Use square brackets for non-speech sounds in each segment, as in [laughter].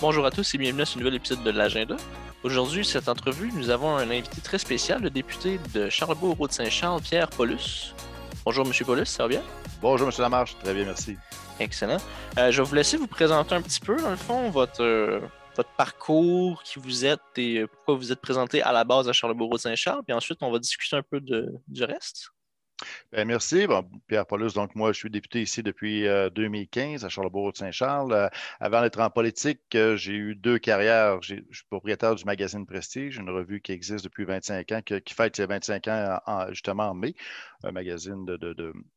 Bonjour à tous et bienvenue à ce nouvel épisode de l'Agenda. Aujourd'hui, cette entrevue, nous avons un invité très spécial, le député de Charlebourg-Route-Saint-Charles, Pierre Paulus. Bonjour, Monsieur Paulus, ça va bien? Bonjour, Monsieur Lamarche, très bien, merci. Excellent. Euh, je vais vous laisser vous présenter un petit peu, dans le fond, votre, euh, votre parcours, qui vous êtes et pourquoi vous êtes présenté à la base à Charlebourg-Saint-Charles, puis ensuite, on va discuter un peu de, du reste. Bien, merci. Pierre Paulus, donc moi, je suis député ici depuis 2015 à Charlebourg-Saint-Charles. Euh, avant d'être en politique, euh, j'ai eu deux carrières. Je suis propriétaire du magazine Prestige, une revue qui existe depuis 25 ans, qui, fête ses 25 ans justement en mai. Un magazine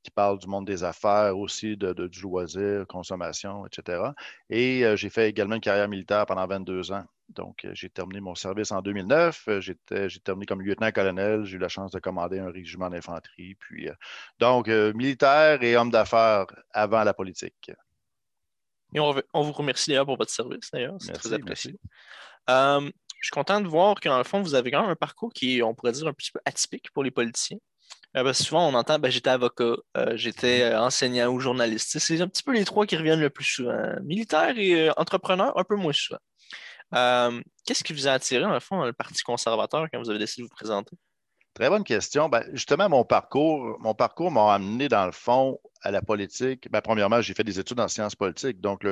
qui parle du monde des affaires, aussi de, du loisir, consommation, etc. Et euh, j'ai fait également une carrière militaire pendant 22 ans donc, euh, j'ai terminé mon service en 2009. Euh, j'ai terminé comme lieutenant-colonel. J'ai eu la chance de commander un régiment d'infanterie. Puis, euh, donc, militaire et homme d'affaires avant la politique. Et on, vous remercie d'ailleurs pour votre service, d'ailleurs. C'est très apprécié. je suis content de voir qu'en le fond, vous avez quand même un parcours qui on pourrait dire, un petit peu atypique pour les politiciens. souvent, on entend ben, j'étais avocat, j'étais enseignant ou journaliste. C'est un petit peu les trois qui reviennent le plus souvent. Militaire et entrepreneur, un peu moins souvent. Euh, qu'est-ce qui vous a attiré, le fond, dans le Parti conservateur quand vous avez décidé de vous présenter? Très bonne question. Ben, justement, mon parcours, mon parcours m'a amené, dans le fond, à la politique. Ben, premièrement, j'ai fait des études en sciences politiques, donc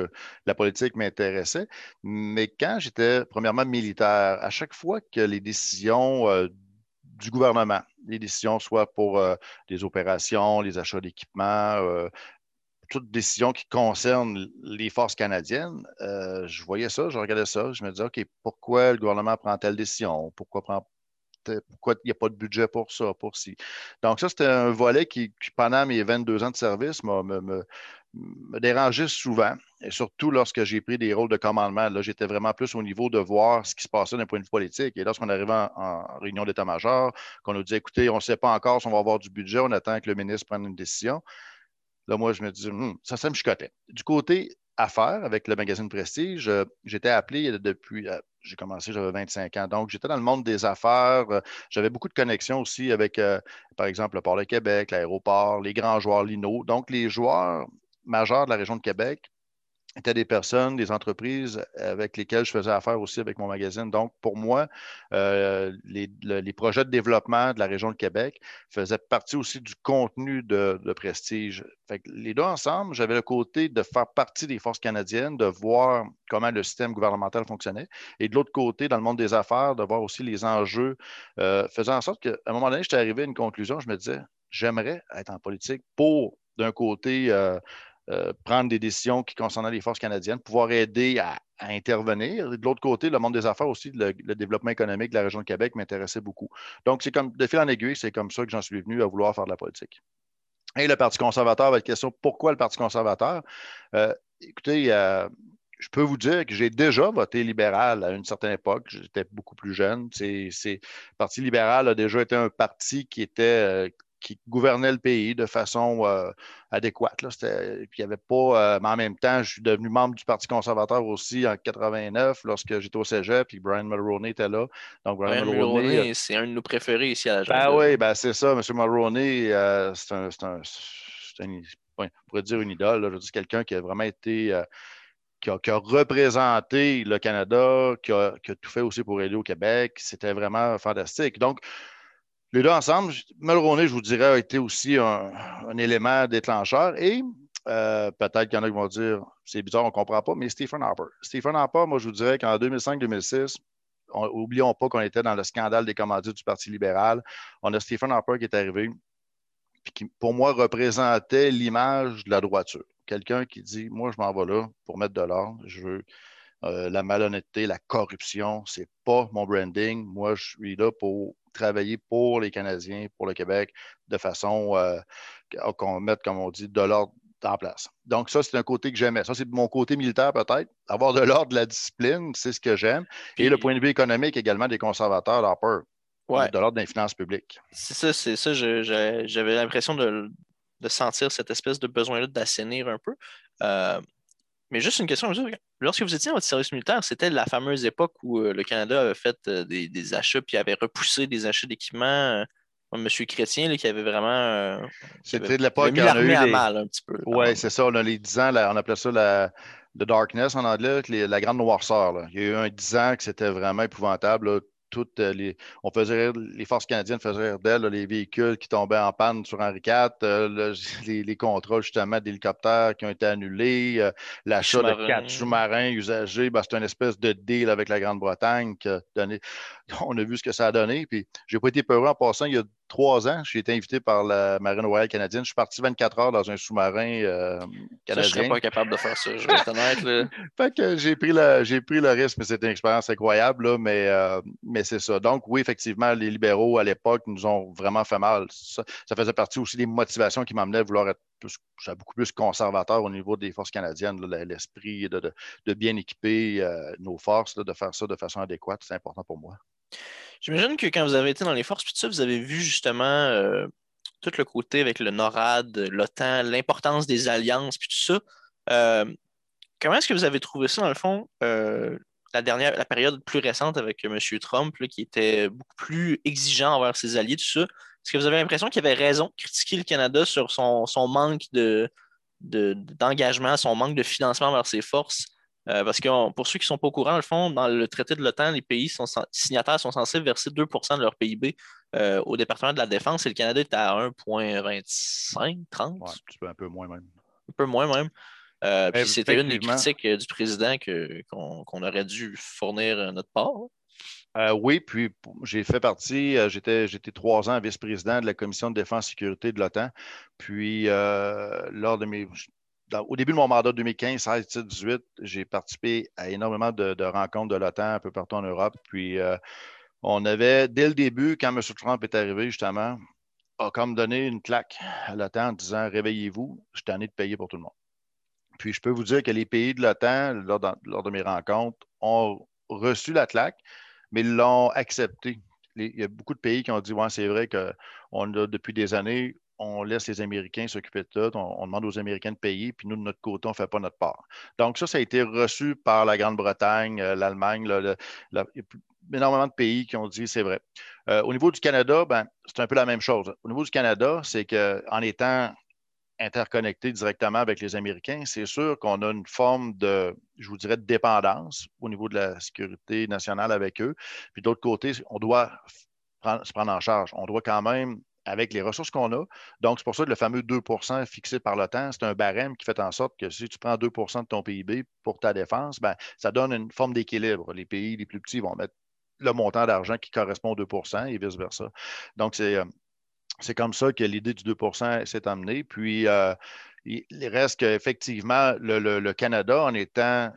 la politique m'intéressait. Mais quand j'étais, premièrement, militaire, à chaque fois que les décisions euh, du gouvernement, les décisions soit pour euh, les opérations, les achats d'équipements, toute décision qui concerne les forces canadiennes, euh, je voyais ça, je regardais ça, je me disais, OK, pourquoi le gouvernement prend telle décision? Pourquoi pourquoi il n'y a pas de budget pour ça, pour ci? Donc, ça, c'était un volet qui, pendant mes 22 ans de service, me, dérangeait souvent, et surtout lorsque j'ai pris des rôles de commandement. Là, j'étais vraiment plus au niveau de voir ce qui se passait d'un point de vue politique. Et lorsqu'on arrivait en, en réunion d'état-major, qu'on nous dit, écoutez, on ne sait pas encore si on va avoir du budget, on attend que le ministre prenne une décision. Là, moi, je me dis, hmm, ça, ça me chicotait. Du côté affaires, avec le magazine Prestige, euh, j'étais appelé depuis, euh, j'ai commencé, j'avais 25 ans. Donc, j'étais dans le monde des affaires. Euh, j'avais beaucoup de connexions aussi avec, par exemple, le Port de Québec, l'aéroport, les grands joueurs Lino. Donc, les joueurs majeurs de la région de Québec étaient des personnes, des entreprises avec lesquelles je faisais affaire aussi avec mon magazine. Donc, pour moi, euh, les, projets de développement de la région de Québec faisaient partie aussi du contenu de, prestige. les deux ensemble, j'avais le côté de faire partie des forces canadiennes, de voir comment le système gouvernemental fonctionnait, et de l'autre côté, dans le monde des affaires, de voir aussi les enjeux, euh, faisant en sorte qu'à un moment donné, j'étais arrivé à une conclusion, je me disais, j'aimerais être en politique pour, d'un côté, euh, euh, prendre des décisions qui concernaient les forces canadiennes, pouvoir aider à, intervenir. de l'autre côté, le monde des affaires aussi, le, développement économique de la région de Québec m'intéressait beaucoup. Donc, c'est comme de fil en aiguille, c'est comme ça que j'en suis venu à vouloir faire de la politique. Et le Parti conservateur, votre question, pourquoi le Parti conservateur? Euh, écoutez, euh, je peux vous dire que j'ai déjà voté libéral à une certaine époque. J'étais beaucoup plus jeune. C'est, le Parti libéral a déjà été un parti qui était qui gouvernait le pays de façon euh, adéquate. il y avait pas, euh, mais en même temps, je suis devenu membre du Parti conservateur aussi en 89 lorsque j'étais au Cégep, puis Brian Mulroney était là. Donc, Brian, Mulroney, euh, c'est un de nos préférés ici à la Ben oui, ben c'est ça. M. Mulroney, c'est un, un, on pourrait dire une idole. Je veux dire, quelqu'un qui a vraiment été. Qui a, qui a, représenté le Canada, qui a, qui a, tout fait aussi pour aider au Québec. C'était vraiment fantastique. Donc, les deux ensemble, Mulroney, je vous dirais, a été aussi un, élément déclencheur. Et euh, peut-être qu'il y en a qui vont dire c'est bizarre, on ne comprend pas, mais Stephen Harper. Stephen Harper, moi, je vous dirais qu'en 2005-2006, oublions pas qu'on était dans le scandale des commandites du Parti libéral. On a Stephen Harper qui est arrivé, puis qui, pour moi, représentait l'image de la droiture. Quelqu'un qui dit Moi, je m'en vais là pour mettre de l'ordre. Je veux euh, la malhonnêteté, la corruption. C'est pas mon branding. Moi, je suis là pour travailler pour les Canadiens, pour le Québec, de façon euh, qu'on mette, comme on dit, de l'ordre en place. Donc, ça, c'est un côté que j'aimais. Ça, c'est mon côté militaire, peut-être. Avoir de l'ordre, de la discipline, c'est ce que j'aime. Et le point de vue économique également des conservateurs d'Harper. De l'ordre des finances publiques. C'est ça, c'est ça. J'avais l'impression de, sentir cette espèce de besoin-là d'assainir un peu. Euh, mais juste une question, lorsque vous étiez dans votre service militaire, c'était la fameuse époque où euh, le Canada avait fait euh, des, achats puis avait repoussé des achats d'équipements. Euh, Monsieur Chrétien, qui avait vraiment. C'était de l'époque on a eu les... à mal un petit peu. Oui, c'est ça. On a les 10 ans, on appelait ça The Darkness en anglais, la grande noirceur. Il y a eu un 10 ans que c'était vraiment épouvantable toutes euh, les, on faisait les forces canadiennes faisaient d'elle les véhicules qui tombaient en panne sur Henri IV, euh, [laughs] les, les, contrôles justement d'hélicoptères qui ont été annulés, euh, l'achat de quatre sous-marins usagés, ben, c'est une espèce de deal avec la Grande-Bretagne donné. [laughs] On a vu ce que ça a donné. Puis j'ai pas été peureux en passant. Il y a trois ans, j'ai été invité par la Marine royale canadienne. Je suis parti 24 heures dans un sous-marin canadien. je ne serais pas capable de faire ça, je vais honnête. [laughs] fait que j'ai pris, le, j'ai pris le risque, mais c'était une expérience incroyable. mais, mais c'est ça. Donc, oui, effectivement, les libéraux à l'époque nous ont vraiment fait mal. Ça, faisait partie aussi des motivations qui m'amenaient à vouloir être beaucoup plus conservateur au niveau des forces canadiennes, l'esprit de, bien équiper euh, nos forces, de faire ça de façon adéquate, c'est important pour moi. J'imagine que quand vous avez été dans les forces, tout ça, vous avez vu justement euh, tout le côté avec le NORAD, l'OTAN, l'importance des alliances, puis tout ça. Euh, comment est-ce que vous avez trouvé ça, dans le fond, la dernière, la période plus récente avec M. Trump, qui était beaucoup plus exigeant envers ses alliés, tout ça? Est-ce que vous avez l'impression qu'il avait raison de critiquer le Canada sur son, manque de, d'engagement, son manque de financement vers ses forces? Euh, parce que pour ceux qui ne sont pas au courant, le fond, dans le traité de l'OTAN, les pays sont, signataires sont censés verser 2% de leur PIB euh, au département de la défense et le Canada est à 1,25, 30. un peu moins même. Un peu moins même. Euh, puis c'était une des critiques du président qu'on aurait dû fournir notre part. oui, puis j'ai fait partie, j'étais trois ans vice-président de la Commission de défense et sécurité de l'OTAN. Puis, lors de mes. Au début de mon mandat 2015, 16, 17, 18, j'ai participé à énormément de, rencontres de l'OTAN un peu partout en Europe. Puis, on avait, dès le début, quand M. Trump est arrivé, justement, a comme donné une claque à l'OTAN en disant Réveillez-vous, je suis tanné de payer pour tout le monde. Puis je peux vous dire que les pays de l'OTAN, lors, de mes rencontres, ont reçu la claque, mais l'ont accepté. il y a beaucoup de pays qui ont dit Ouais, c'est vrai qu'on a depuis des années, on laisse les Américains s'occuper de tout, on, demande aux Américains de payer, puis nous, de notre côté, on ne fait pas notre part. Donc, ça, ça a été reçu par la Grande-Bretagne, euh, l'Allemagne, énormément de pays qui ont dit c'est vrai. Euh, au niveau du Canada, ben, c'est un peu la même chose. Au niveau du Canada, c'est qu'en étant interconnectés directement avec les Américains, c'est sûr qu'on a une forme de, je vous dirais, de dépendance au niveau de la sécurité nationale avec eux. Puis d'autre côté, on doit se prendre en charge. On doit quand même avec les ressources qu'on a. Donc, c'est pour ça que le fameux 2% fixé par l'OTAN, c'est un barème qui fait en sorte que si tu prends 2% de ton PIB pour ta défense, ben, ça donne une forme d'équilibre. Les pays les plus petits vont mettre le montant d'argent qui correspond au 2% et vice-versa. Donc, c'est, euh, c'est comme ça que l'idée du 2% s'est amenée. Puis, euh, il reste qu'effectivement, le, Canada, en étant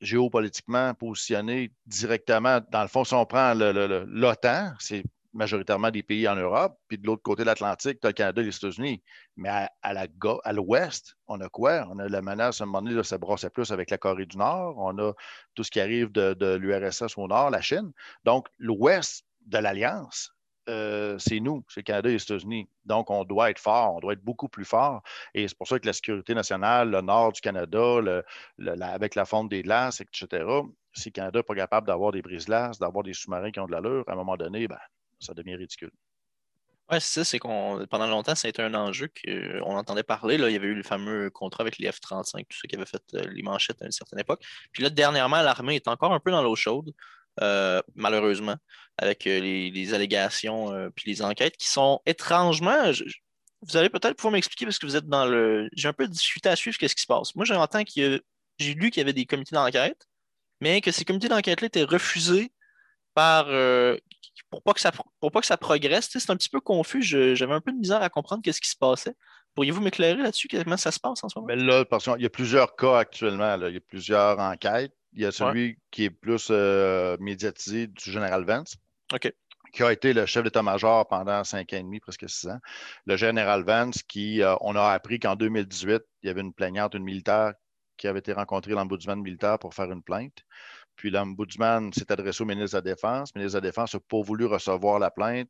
géopolitiquement positionné directement, dans le fond, si on prend l'OTAN, c'est majoritairement des pays en Europe, puis de l'autre côté de l'Atlantique, tu as le Canada et les États-Unis. Mais à, à l'ouest, on a quoi? On a la menace, à un moment donné, ça brossait plus avec la Corée du Nord. On a tout ce qui arrive de, de l'URSS au nord, la Chine. Donc, l'ouest de l'Alliance, euh, c'est nous, c'est le Canada et les États-Unis. Donc, on doit être fort, on doit être beaucoup plus fort. Et c'est pour ça que la sécurité nationale, le nord du Canada, avec la fonte des glaces, etc., si le Canada n'est pas capable d'avoir des brises-glaces, d'avoir des sous-marins qui ont de l'allure, à un moment donné, ben, ça devient ridicule. Oui, c'est ça, c'est qu'on pendant longtemps, ça a été un enjeu qu'on entendait parler. Là, il y avait eu le fameux contrat avec les F-35, tout ça qui avait fait euh, les manchettes à une certaine époque. Puis là, dernièrement, l'armée est encore un peu dans l'eau chaude. Euh, malheureusement, avec euh, les, allégations euh, puis les enquêtes qui sont étrangement. vous allez peut-être pouvoir m'expliquer parce que vous êtes dans le. J'ai un peu discuté à suivre ce qui se passe. Moi, j'entends que j'ai lu qu'il y avait des comités d'enquête, mais que ces comités d'enquête-là étaient refusés par. Pour pas que ça pour pas que ça progresse. C'est un petit peu confus. J'avais un peu de misère à comprendre qu'est-ce qui se passait. Pourriez-vous m'éclairer là-dessus? Comment ça se passe en ce moment? Mais là, parce qu'il y a plusieurs cas actuellement. Il y a plusieurs enquêtes. Il y a celui qui est plus euh, médiatisé du général Vance. Qui a été le chef d'état-major pendant cinq ans et demi, presque six ans. Le général Vance, qui, euh, on a appris qu'en 2018, il y avait une plaignante, une militaire, qui avait été rencontrée l'ombudsman militaire pour faire une plainte. Puis l'ombudsman s'est adressé au ministre de la Défense. Le ministre de la Défense n'a pas voulu recevoir la plainte.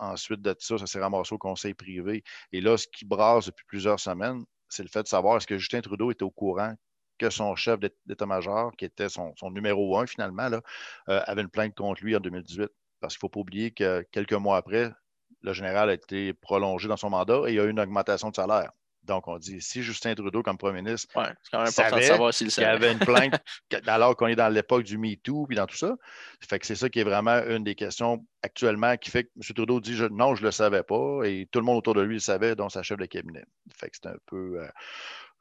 Ensuite de ça, ça s'est ramassé au conseil privé. Et là, ce qui brasse depuis plusieurs semaines, c'est le fait de savoir est-ce que Justin Trudeau était au courant que son chef d'état-major, qui était son, numéro un finalement, euh, avait une plainte contre lui en 2018. Parce qu'il ne faut pas oublier que quelques mois après, le général a été prolongé dans son mandat et il y a eu une augmentation de salaire. Donc, on dit, si Justin Trudeau, comme premier ministre, c'est quand même important de savoir s'il y avait une plainte, [laughs] alors qu'on est dans l'époque du MeToo puis dans tout ça. Fait que c'est ça qui est vraiment une des questions actuellement qui fait que M. Trudeau dit non, je ne le savais pas et tout le monde autour de lui le savait, dont sa chef de cabinet. Fait que c'est un peu. Euh,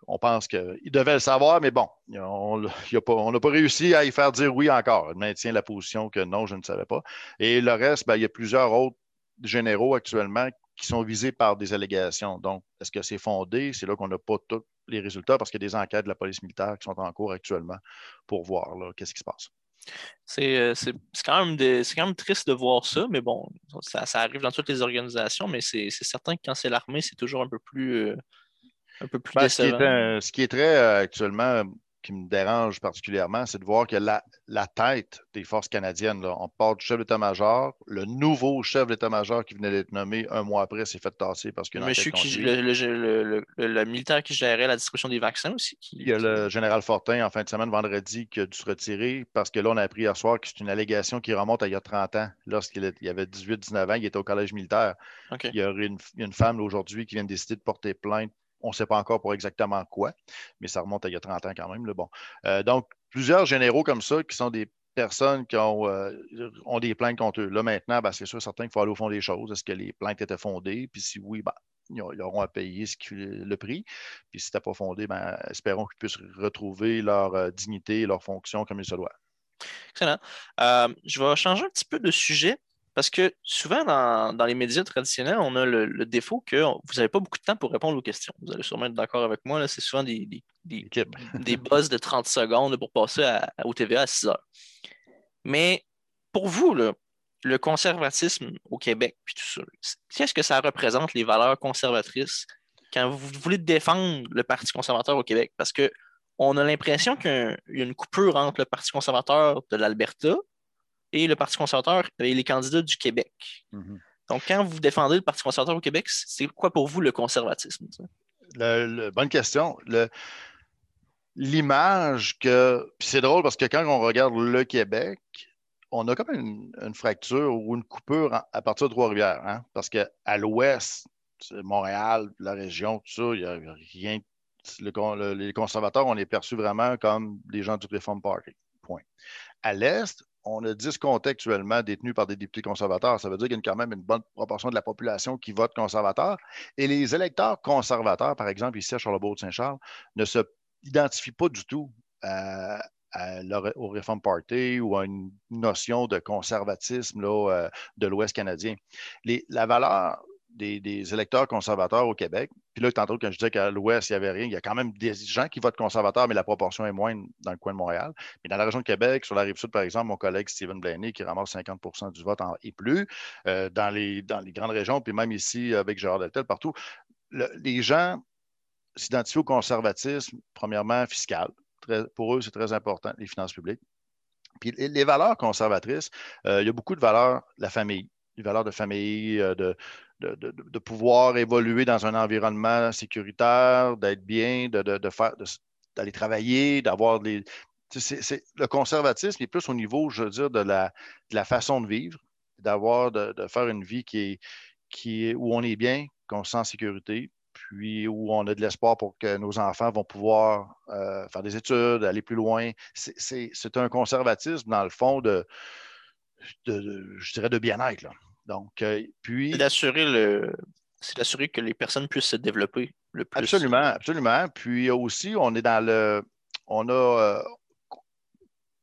on pense qu'il devait le savoir, mais bon, on n'a pas, réussi à y faire dire oui encore. Il maintient la position que non, je ne savais pas. Et le reste, ben, il y a plusieurs autres généraux actuellement qui sont visés par des allégations. Donc, est-ce que c'est fondé? C'est là qu'on n'a pas tous les résultats parce qu'il y a des enquêtes de la police militaire qui sont en cours actuellement pour voir qu'est-ce qui se passe. Euh, c'est quand, même triste de voir ça, mais bon, ça, arrive dans toutes les organisations, mais c'est certain que quand c'est l'armée, c'est toujours un peu plus, euh, un peu plus ben, ce, qui est, très euh, actuellement qui me dérange particulièrement, c'est de voir que la, tête des forces canadiennes, là, on part du chef d'état-major, le nouveau chef d'état-major qui venait d'être nommé un mois après s'est fait tasser parce que Monsieur qui, le, le, militaire qui gérait la distribution des vaccins aussi. Il y a le général Fortin en fin de semaine, vendredi, qui a dû se retirer parce que là, on a appris hier soir que c'est une allégation qui remonte à il y a 30 ans, lorsqu'il avait 18-19 ans, il était au collège militaire. Il y a une, une femme aujourd'hui qui vient de décider de porter plainte on ne sait pas encore pour exactement quoi, mais ça remonte à il y a 30 ans quand même. bon. Euh, donc, plusieurs généraux comme ça qui sont des personnes qui ont, euh, ont des plaintes contre eux. Là, maintenant, ben, c'est sûr, certains qu'il faut aller au fond des choses. Est-ce que les plaintes étaient fondées? Puis si oui, ben, ils auront à payer le prix. Puis si ce n'était pas fondé, ben, espérons qu'ils puissent retrouver leur euh, dignité et leur fonction comme il se doit. Excellent. je vais changer un petit peu de sujet. Parce que souvent, dans, les médias traditionnels, on a le, défaut que vous n'avez pas beaucoup de temps pour répondre aux questions. Vous allez sûrement être d'accord avec moi. C'est souvent des, des, des, [laughs] buzz de 30 secondes pour passer à, au TVA à 6 heures. Mais pour vous, le conservatisme au Québec, puis tout ça, qu'est-ce que ça représente, les valeurs conservatrices, quand vous voulez défendre le Parti conservateur au Québec? Parce qu'on a l'impression qu'il y a une coupure entre le Parti conservateur de l'Alberta et le Parti conservateur et les candidats du Québec. Mhm. Donc, quand vous défendez le Parti conservateur au Québec, c'est quoi pour vous le conservatisme? bonne question. L'image que. c'est drôle parce que quand on regarde le Québec, on a comme une, une fracture ou une coupure à partir de Trois-Rivières. Hein? Parce qu'à l'ouest, Montréal, la région, tout ça, il n'y a rien. les conservateurs, on est perçus vraiment comme des gens du Reform Party. Point. À l'est, on a 10 comtés actuellement détenus par des députés conservateurs. Ça veut dire qu'il y a quand même une bonne proportion de la population qui vote conservateur. Et les électeurs conservateurs, par exemple, ici à Charlebourg-Saint-Charles, ne se identifient pas du tout euh, au Reform Party ou à une notion de conservatisme euh, de l'Ouest canadien. la valeur des, électeurs conservateurs au Québec. Puis là, tantôt, quand je disais qu'à l'Ouest, il n'y avait rien, il y a quand même des gens qui votent conservateurs, mais la proportion est moindre dans le coin de Montréal. Mais dans la région de Québec, sur la rive sud, par exemple, mon collègue Stephen Blaney, qui ramasse 50% du vote et plus, euh, dans, les, grandes régions, puis même ici avec Gérard Deltel, partout, les gens s'identifient au conservatisme, premièrement, fiscal. pour eux, c'est très important, les finances publiques. Puis les valeurs conservatrices, euh, il y a beaucoup de valeurs, la famille, les valeurs de famille, euh, de, de, pouvoir évoluer dans un environnement sécuritaire, d'être bien, de, faire, d'aller travailler, d'avoir des. C'est, le conservatisme est plus au niveau, je veux dire, de la, la façon de vivre, d'avoir, de, faire une vie qui est, qui est, où on est bien, qu'on se sent en sécurité, puis où on a de l'espoir pour que nos enfants vont pouvoir euh, faire des études, aller plus loin. C'est, un conservatisme, dans le fond, de, je dirais, de bien-être. Donc, euh, puis. C'est d'assurer le. C'est d'assurer que les personnes puissent se développer le plus. Absolument, absolument. Puis aussi, on est dans le. On a, euh,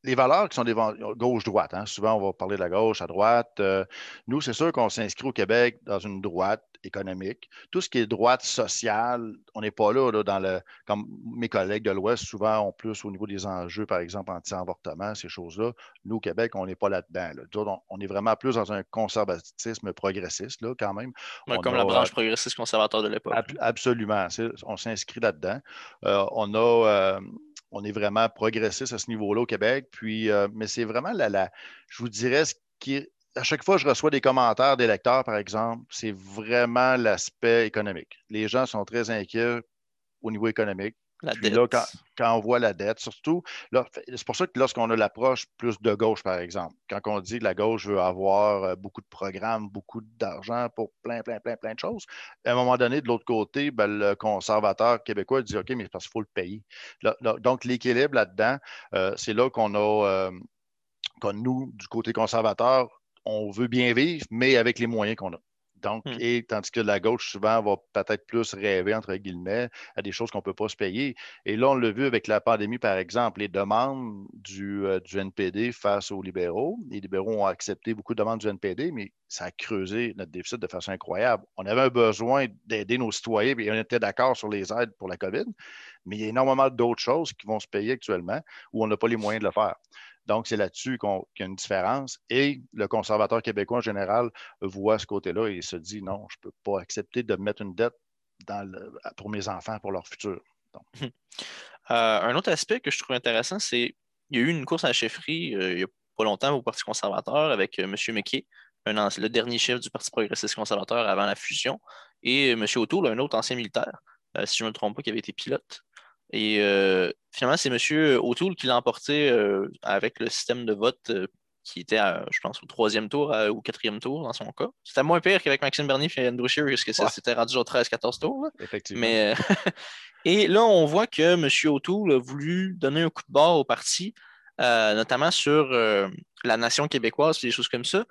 les valeurs qui sont des gauche-droite. Hein. Souvent, on va parler de la gauche, à droite. Euh, nous, c'est sûr qu'on s'inscrit au Québec dans une droite économique. Tout ce qui est droite sociale, on n'est pas là, dans le. Comme mes collègues de l'Ouest, souvent, ont plus au niveau des enjeux, par exemple, anti-avortement, ces choses-là. Nous, au Québec, on n'est pas là-dedans. On, est vraiment plus dans un conservatisme progressiste, là, quand même. comme la branche progressiste conservateur de l'époque. absolument. On s'inscrit là-dedans. Euh, on a on est vraiment progressiste à ce niveau-là au Québec. Puis, euh, mais c'est vraiment la, je vous dirais, ce qui à chaque fois que je reçois des commentaires des lecteurs, par exemple, c'est vraiment l'aspect économique. Les gens sont très inquiets au niveau économique. La dette. Là, quand, on voit la dette, surtout, c'est pour ça que lorsqu'on a l'approche plus de gauche, par exemple, quand on dit que la gauche veut avoir euh, beaucoup de programmes, beaucoup d'argent pour plein, plein, plein, plein de choses, à un moment donné, de l'autre côté, ben, le conservateur québécois dit OK, mais parce qu'il faut le payer. donc, l'équilibre là-dedans, euh, c'est là qu'on a, euh, nous, du côté conservateur, on veut bien vivre, mais avec les moyens qu'on a. Donc, hmm. et tandis que la gauche, souvent, va peut-être plus rêver, entre guillemets, à des choses qu'on ne peut pas se payer. Et là, on l'a vu avec la pandémie, par exemple, les demandes du, euh, du, NPD face aux libéraux. Les libéraux ont accepté beaucoup de demandes du NPD, mais ça a creusé notre déficit de façon incroyable. On avait un besoin d'aider nos citoyens, et on était d'accord sur les aides pour la COVID, mais il y a énormément d'autres choses qui vont se payer actuellement où on n'a pas les moyens de le faire. Donc, c'est là-dessus qu'il y a une différence. Et le conservateur québécois en général voit ce côté-là et se dit non, je ne peux pas accepter de mettre une dette pour mes enfants, pour leur futur. Euh, un autre aspect que je trouve intéressant, c'est qu'il y a eu une course à la chefferie euh, il n'y a pas longtemps au Parti conservateur avec euh, M. McKay, le dernier chef du Parti progressiste conservateur avant la fusion, et M. O'Toole, un autre ancien militaire, si je ne me trompe pas, qui avait été pilote. Et euh, finalement, c'est M. O'Toole qui l'a emporté euh, avec le système de vote euh, qui était, je pense, au troisième tour ou au quatrième tour dans son cas. C'était moins pire qu'avec Maxime Bernier et Andrew Scheer, parce que ça, c'était rendu au 13-14 tours. Effectivement. Mais, [laughs] et là, on voit que M. O'Toole a voulu donner un coup de barre au parti, notamment sur la nation québécoise et des choses comme ça.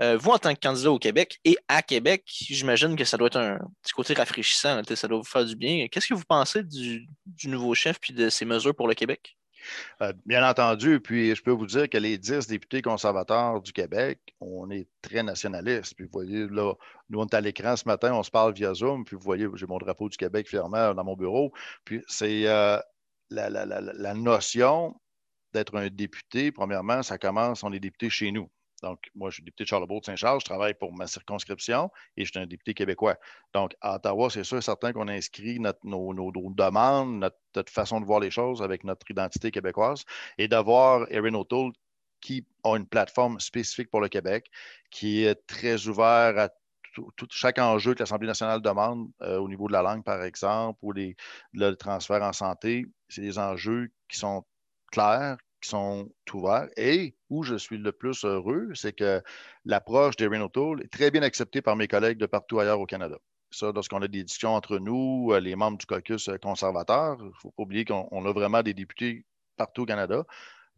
Euh, vous, en tant que candidat au Québec et à Québec, j'imagine que ça doit être un petit côté rafraîchissant, ça doit vous faire du bien. Qu'est-ce que vous pensez du, nouveau chef et de ses mesures pour le Québec? Euh, bien entendu, puis je peux vous dire que les dix députés conservateurs du Québec, on est très nationalistes. Puis vous voyez, là, nous, on est à l'écran ce matin, on se parle via Zoom, puis vous voyez, j'ai mon drapeau du Québec fermé dans mon bureau. Puis c'est euh, la, la, notion d'être un député, premièrement, ça commence, on est député chez nous. Donc, moi, je suis député de Charlebourg de Saint-Charles, je travaille pour ma circonscription et je suis un député québécois. Donc, à Ottawa, c'est sûr et certain qu'on inscrit nos, demandes, notre, façon de voir les choses avec notre identité québécoise et d'avoir Erin O'Toole qui a une plateforme spécifique pour le Québec, qui est très ouvert à tout, chaque enjeu que l'Assemblée nationale demande euh, au niveau de la langue, par exemple, ou le transfert en santé, c'est des enjeux qui sont clairs, qui sont ouverts. Et où je suis le plus heureux, c'est que l'approche des O'Toole est très bien acceptée par mes collègues de partout ailleurs au Canada. Ça, lorsqu'on a des discussions entre nous, euh, les membres du caucus euh, conservateur, il ne faut pas oublier qu'on a vraiment des députés partout au Canada.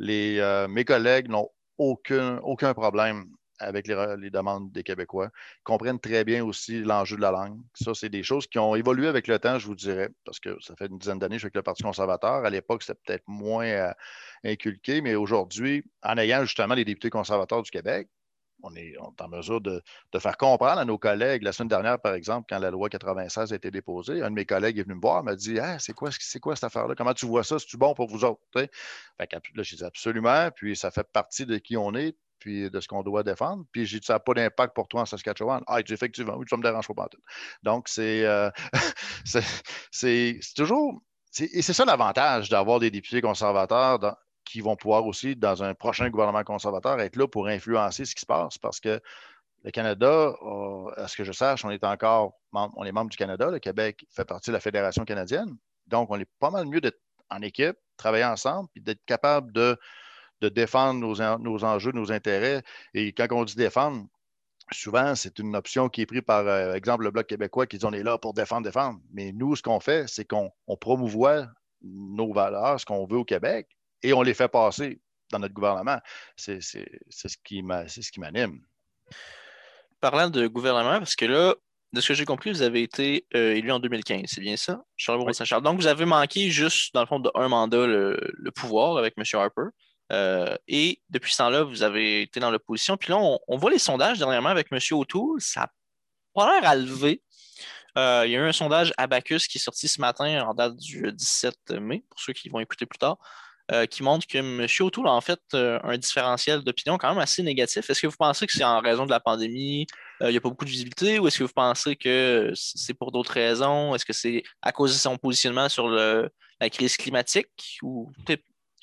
Euh, mes collègues n'ont aucun, aucun problème avec les, demandes des Québécois, comprennent très bien aussi l'enjeu de la langue. Ça, c'est des choses qui ont évolué avec le temps, je vous dirais, parce que ça fait une dizaine d'années que je suis avec le Parti conservateur. À l'époque, c'était peut-être moins euh, inculqué, mais aujourd'hui, en ayant justement les députés conservateurs du Québec, on est, en mesure de, faire comprendre à nos collègues. La semaine dernière, par exemple, quand la loi 96 a été déposée, un de mes collègues est venu me voir, m'a dit ah, c'est quoi, quoi cette affaire-là? Comment tu vois ça? C'est-tu bon pour vous autres? Fait là, je dis absolument, puis ça fait partie de qui on est, puis de ce qu'on doit défendre. Puis j'ai dit, ça n'a pas d'impact pour toi en Saskatchewan. Ah, il dit, effectivement, oui, ça ne me dérange pas. Donc, euh, [laughs] c'est c'est toujours. Et c'est ça l'avantage d'avoir des députés conservateurs qui vont pouvoir aussi, dans un prochain gouvernement conservateur, être là pour influencer ce qui se passe parce que le Canada, à ce que je sache, on est encore on est membre du Canada. Le Québec fait partie de la Fédération canadienne. Donc, on est pas mal mieux d'être en équipe, travailler ensemble, puis d'être capable de de défendre nos, enjeux, nos intérêt. Et quand on dit défendre, souvent, c'est une option qui est prise par, euh, exemple, le Bloc québécois qui dit on est là pour défendre, défendre. Mais nous, ce qu'on fait, c'est qu'on promouvoit nos valeurs, ce qu'on veut au Québec, et on les fait passer dans notre gouvernement. C'est ce qui m'anime. Parlant de gouvernement, parce que là, de ce que j'ai compris, vous avez été euh, élu en 2015, c'est bien ça? Charles Saint-Charles. Donc, vous avez manqué juste, dans le fond, d'un mandat le, le, pouvoir avec M. Harper. Euh, et depuis ce temps-là, vous avez été dans l'opposition. Puis là, on, voit les sondages dernièrement avec M. O'Toole. Ça n'a pas l'air à lever. Euh, il y a eu un sondage Abacus qui est sorti ce matin en date du 17 mai, pour ceux qui vont écouter plus tard, euh, qui montre que M. O'Toole a en fait un différentiel d'opinion quand même assez négatif. Est-ce que vous pensez que c'est en raison de la pandémie, il n'y a pas beaucoup de visibilité, ou est-ce que vous pensez que c'est pour d'autres raisons? Est-ce que c'est à cause de son positionnement sur la crise climatique? Ou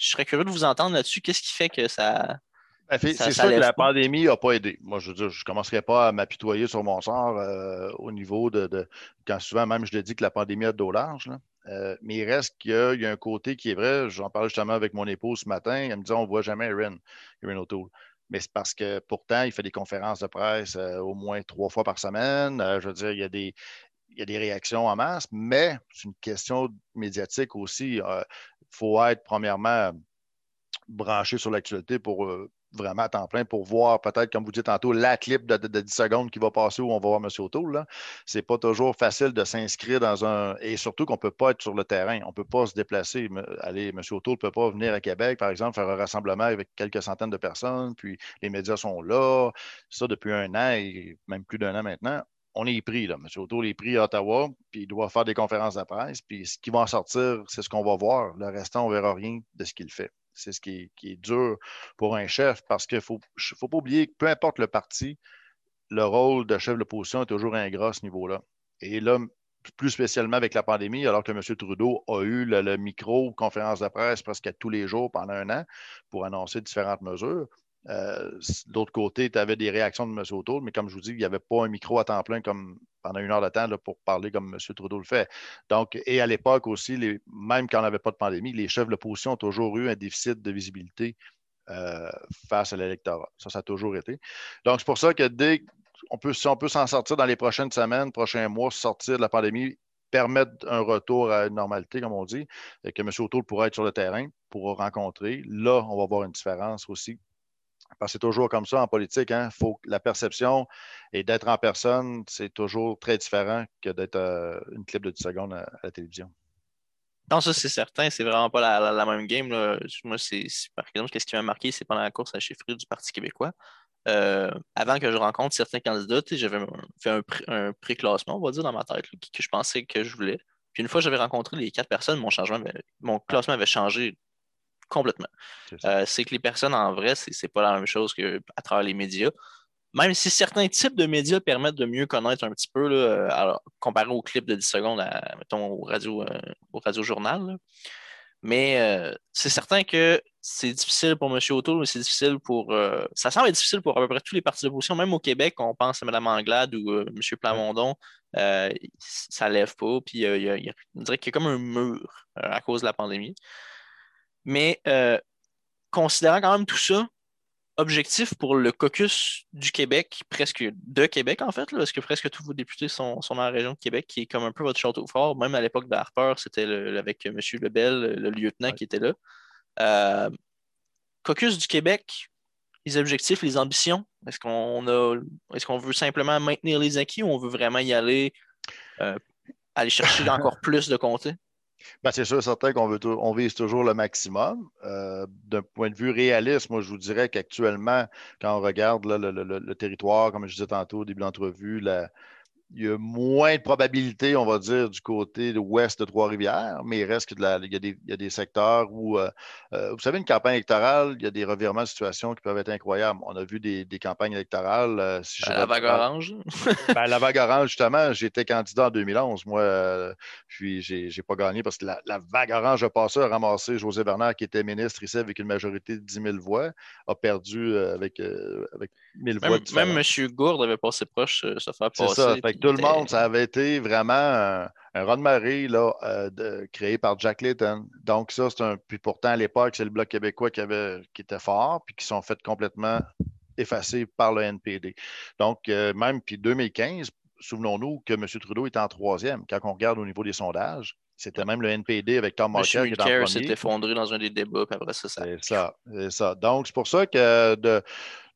je serais curieux de vous entendre là-dessus. Qu'est-ce qui fait que ça. Ben, c'est sûr que la pandémie n'a pas aidé. Moi, je veux dire, je ne commencerai pas à m'apitoyer sur mon sort euh, au niveau de, Quand souvent, même, je le dis que la pandémie a de dos large. Euh, mais il reste qu'il y, a un côté qui est vrai. J'en parlais justement avec mon épouse ce matin. Elle me dit on ne voit jamais Erin, Erin O'Toole. Mais c'est parce que pourtant, il fait des conférences de presse euh, au moins trois fois par semaine. Euh, je veux dire, il y a des, il y a des réactions en masse, mais c'est une question médiatique aussi. Faut être premièrement branché sur l'actualité pour vraiment à temps plein pour voir peut-être, comme vous dites tantôt, la clip de, 10 secondes qui va passer où on va voir M. O'Toole. Ce n'est pas toujours facile de s'inscrire dans un. Et surtout qu'on ne peut pas être sur le terrain. On ne peut pas se déplacer. Allez, M. O'Toole ne peut pas venir à Québec, par exemple, faire un rassemblement avec quelques centaines de personnes, puis les médias sont là. Ça depuis un an et même plus d'un an maintenant on est pris, là. M. O'Toole est pris à Ottawa, puis il doit faire des conférences de presse, puis ce qui va en sortir, c'est ce qu'on va voir. Le restant, on ne verra rien de ce qu'il fait. C'est ce qui est, dur pour un chef parce qu'il ne faut, faut pas oublier que peu importe le parti, le rôle de chef de l'opposition est toujours ingrat à ce niveau-là. Et là, plus spécialement avec la pandémie, alors que M. Trudeau a eu le, micro, conférence de presse presque tous les jours pendant un an pour annoncer différentes mesures. Euh, d'autre côté, tu avais des réactions de M. O'Toole, mais comme je vous dis, il n'y avait pas un micro à temps plein comme pendant une heure de temps pour parler comme M. Trudeau le fait. Donc, et à l'époque aussi, même quand on n'avait pas de pandémie, les chefs de l'opposition ont toujours eu un déficit de visibilité euh, face à l'électorat. Ça, ça a toujours été. Donc, c'est pour ça que dès on peut, si on peut s'en sortir dans les prochaines semaines, prochains mois, sortir de la pandémie, permettre un retour à une normalité, comme on dit, et que M. O'Toole pourra être sur le terrain pour rencontrer. Là, on va voir une différence aussi parce que c'est toujours comme ça en politique. Hein? Faut, la perception et d'être en personne, c'est toujours très différent que d'être euh, une clip de 10 secondes à, la télévision. Non, ça, c'est certain. C'est vraiment pas la, même game. Moi, c'est, par exemple, ce qui m'a marqué, c'est pendant la course à chefferie du Parti québécois. Euh, avant que je rencontre certains candidats, j'avais fait un, pré-classement, on va dire, dans ma tête, que je pensais que je voulais. Puis une fois que j'avais rencontré les quatre personnes, mon, changement mon classement avait changé complètement. Euh, c'est que les personnes en vrai, c'est pas la même chose qu'à travers les médias. Même si certains types de médias permettent de mieux connaître un petit peu, là, alors, comparé au clip de 10 secondes, à, mettons, au radio, euh, au radio journal. Mais euh, c'est certain que c'est difficile pour M. O'Toole, mais c'est difficile pour. ça semble être difficile pour à peu près tous les partis d'opposition. Même au Québec, on pense à Mme Anglade ou M. Plamondon, ça ne lève pas. Puis on dirait qu'il y a comme un mur à cause de la pandémie. Mais euh, considérant quand même tout ça, objectif pour le caucus du Québec, presque de Québec en fait, parce que presque tous vos députés sont, dans la région de Québec, qui est comme un peu votre château fort. Même à l'époque d'Harper, c'était avec M. Lebel, le lieutenant qui était là. Euh, caucus du Québec, les objectifs, les ambitions, est-ce qu'on a est-ce qu'on veut simplement maintenir les acquis ou on veut vraiment y aller, euh, aller chercher [laughs] encore plus de comtés? Ben, c'est sûr, certain qu'on veut on vise toujours le maximum. Euh, d'un point de vue réaliste, moi, je vous dirais qu'actuellement, quand on regarde le, territoire, comme je disais tantôt au début de l'entrevue, la, il y a moins de probabilité, on va dire, du côté de ouest de Trois-Rivières, mais il reste que il, y a des, secteurs où, euh, euh, vous savez, une campagne électorale, il y a des revirements de situation qui peuvent être incroyables. On a vu des, campagnes électorales. Euh, ben, la vague orange. Ben, la vague [laughs] orange, justement, j'étais candidat en 2011. Moi, je n'ai pas gagné parce que la, vague orange a passé, a ramassé José Bernard, qui était ministre ici avec une majorité de 10 000 voix, a perdu avec, avec 1000 voix. Même M. Gourde avait passé proche de se faire passer tout le monde, ça avait été vraiment un, un run marée là, euh, créé par Jack Layton. Donc, ça, c'est un. Puis pourtant, à l'époque, c'est le Bloc québécois qui, avait, qui était fort, puis qui sont fait complètement effacés par le NPD. Donc, euh, même, puis 2015, souvenons-nous que M. Trudeau était en troisième. Quand on regarde au niveau des sondages, c'était même le NPD avec Tom Marker qui s'est effondré dans un des débats, puis après ça, ça. C'est ça, c'est ça. Donc, c'est pour ça que de,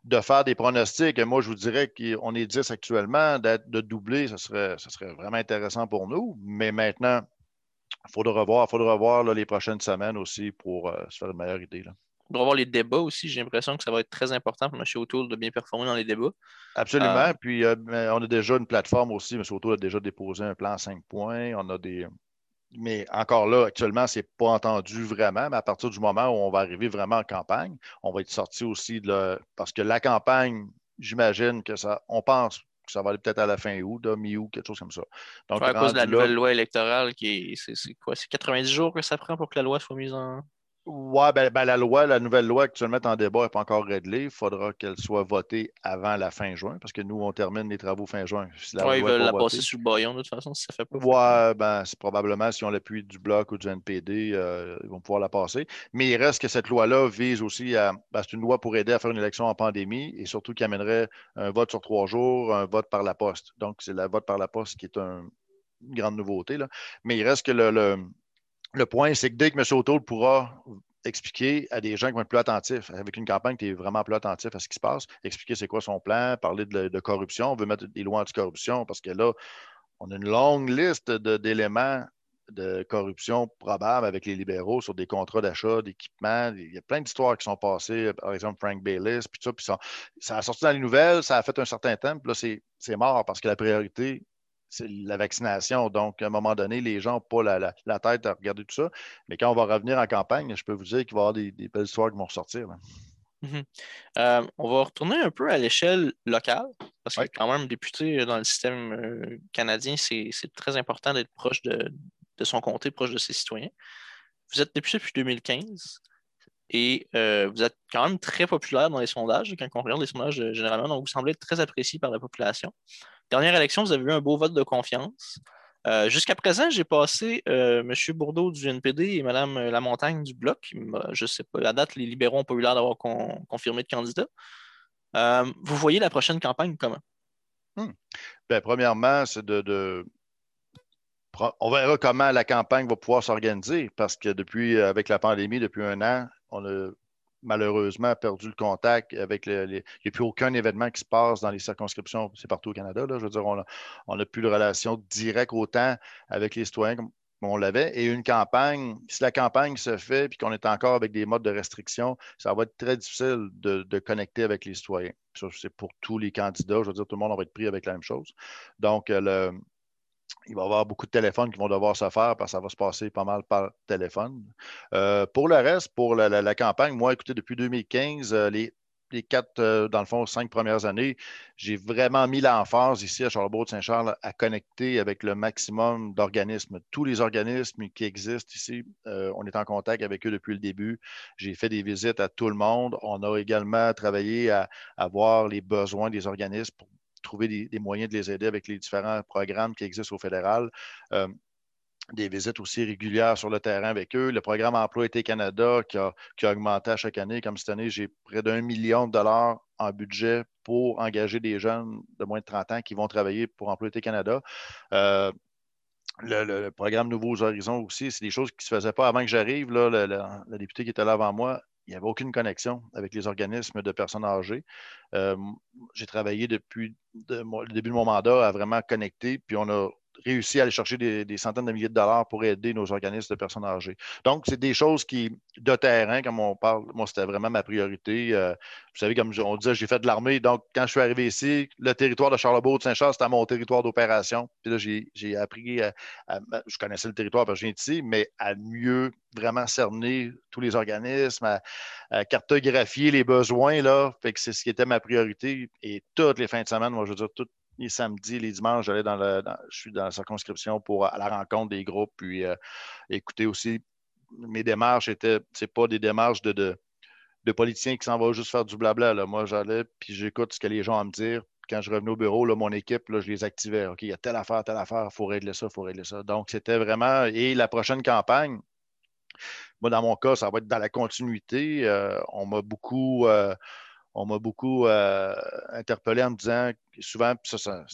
de faire des pronostics. moi, je vous dirais qu'on est 10 actuellement. De doubler, ce serait, serait vraiment intéressant pour nous. Mais maintenant, il faudra revoir, faudra revoir les prochaines semaines aussi pour euh, se faire une meilleure idée. Là. Il faudra voir les débats aussi. J'ai l'impression que ça va être très important pour M. O'Toole de bien performer dans les débats. Absolument. Euh, Puis, euh, on a déjà une plateforme aussi. M. O'Toole a déjà déposé un plan à 5 points. On a des, mais encore là, actuellement, ce n'est pas entendu vraiment, mais à partir du moment où on va arriver vraiment en campagne, on va être sorti aussi de parce que la campagne, j'imagine que ça, on pense que ça va aller peut-être à la fin août, mi-août, quelque chose comme ça. Donc, à cause de la nouvelle loi électorale qui est, c'est, quoi? C'est 90 jours que ça prend pour que la loi soit mise en. Oui, ben, ben, la loi, la nouvelle loi actuellement en débat n'est pas encore réglée. Il faudra qu'elle soit votée avant la fin juin, parce que nous, on termine les travaux fin juin. oui, ils veulent la passer sous le baillon, de toute façon, si ça fait pas. Oui, ben, c'est probablement, si on l'appui du Bloc ou du NPD, euh, ils vont pouvoir la passer. Mais il reste que cette loi-là vise aussi à. Ben, c'est une loi pour aider à faire une élection en pandémie et surtout qui amènerait un vote sur trois jours, un vote par la poste. Donc, c'est la vote par la poste qui est une grande nouveauté. Là. Mais il reste que le le point, c'est que dès que M. O'Toole pourra expliquer à des gens qui vont être plus attentifs, avec une campagne qui est vraiment plus attentif à ce qui se passe, expliquer c'est quoi son plan, parler de, corruption, on veut mettre des lois anti-corruption parce que là, on a une longue liste d'éléments de, corruption probables avec les libéraux sur des contrats d'achat, d'équipement. Il y a plein d'histoires qui sont passées, par exemple Frank Bayliss, puis ça, puis ça, ça a sorti dans les nouvelles, ça a fait un certain temps, puis là, c'est mort parce que la priorité, c'est la vaccination. Donc, à un moment donné, les gens n'ont pas la, tête à regarder tout ça. Mais quand on va revenir en campagne, je peux vous dire qu'il va y avoir des, belles histoires qui vont ressortir. Mhm. Euh, on va retourner un peu à l'échelle locale, parce que quand même, député dans le système euh, canadien, c'est très important d'être proche de, son comté, proche de ses citoyens. Vous êtes député depuis 2015 et euh, vous êtes quand même très populaire dans les sondages, quand on regarde les sondages généralement, donc vous semblez être très apprécié par la population. Dernière élection, vous avez eu un beau vote de confiance. Euh, jusqu'à présent, j'ai passé euh, M. Bourdeau du NPD et Mme Lamontagne du Bloc. Je ne sais pas, la date, les libéraux n'ont pas eu l'air d'avoir confirmé de candidat. Euh, vous voyez la prochaine campagne comment? Hmm. Ben, premièrement, c'est de, On verra comment la campagne va pouvoir s'organiser parce que depuis, avec la pandémie, depuis un an, on a malheureusement perdu le contact avec les. Il n'y a plus aucun événement qui se passe dans les circonscriptions, c'est partout au Canada. Là, je veux dire, on n'a plus de relation directe autant avec les citoyens comme on l'avait. Et une campagne, si la campagne se fait et qu'on est encore avec des modes de restriction, ça va être très difficile de, connecter avec les citoyens. C'est pour tous les candidats. Je veux dire, tout le monde va être pris avec la même chose. Donc, le, il va y avoir beaucoup de téléphones qui vont devoir se faire parce que ça va se passer pas mal par téléphone. Euh, pour le reste, pour la, campagne, moi, écoutez, depuis 2015, euh, les, quatre, euh, dans le fond, cinq premières années, j'ai vraiment mis l'emphase ici à Charlebourg-Saint-Charles à connecter avec le maximum d'organismes. Tous les organismes qui existent ici, on est en contact avec eux depuis le début. J'ai fait des visites à tout le monde. On a également travaillé à, à voir les besoins des organismes pour trouver des, moyens de les aider avec les différents programmes qui existent au fédéral. Euh, des visites aussi régulières sur le terrain avec eux. Le programme Emploi Été Canada qui a, augmenté à chaque année. Comme cette année, j'ai près d'un million de dollars en budget pour engager des jeunes de moins de 30 ans qui vont travailler pour Emploi Été Canada. Euh, le, programme Nouveaux Horizons aussi, c'est des choses qui ne se faisaient pas avant que j'arrive. Le, le, député qui était là avant moi il n'y avait aucune connexion avec les organismes de personnes âgées. Euh, j'ai travaillé depuis le début de mon mandat à vraiment connecter, puis on a réussi à aller chercher des, centaines de milliers de dollars pour aider nos organismes de personnes âgées. Donc, c'est des choses qui, de terrain, comme on parle, moi, c'était vraiment ma priorité. Euh, vous savez, comme on disait, j'ai fait de l'armée. Donc, quand je suis arrivé ici, le territoire de Charlebourg de Saint-Charles, c'était mon territoire d'opération. Puis là, j'ai appris à, Je connaissais le territoire parce que je viens d'ici, mais à mieux vraiment cerner tous les organismes, à, cartographier les besoins. Là. Fait que c'est ce qui était ma priorité. Et toutes les fins de semaine, moi, je veux dire, toutes les samedis, les dimanches, j'allais dans je suis dans la circonscription pour à la rencontre des groupes, puis euh, écouter aussi mes démarches étaient, c'est pas des démarches de, de, politiciens qui s'en vont juste faire du blabla. Là. Moi, j'allais, puis j'écoute ce que les gens à me dire. Quand je revenais au bureau, là, mon équipe, là, je les activais. OK, il y a telle affaire, telle affaire, il faut régler ça, il faut régler ça. Donc, c'était vraiment. Et la prochaine campagne, moi, dans mon cas, ça va être dans la continuité. Euh, on m'a beaucoup. Euh, on m'a beaucoup euh, interpellé en me disant souvent, ça,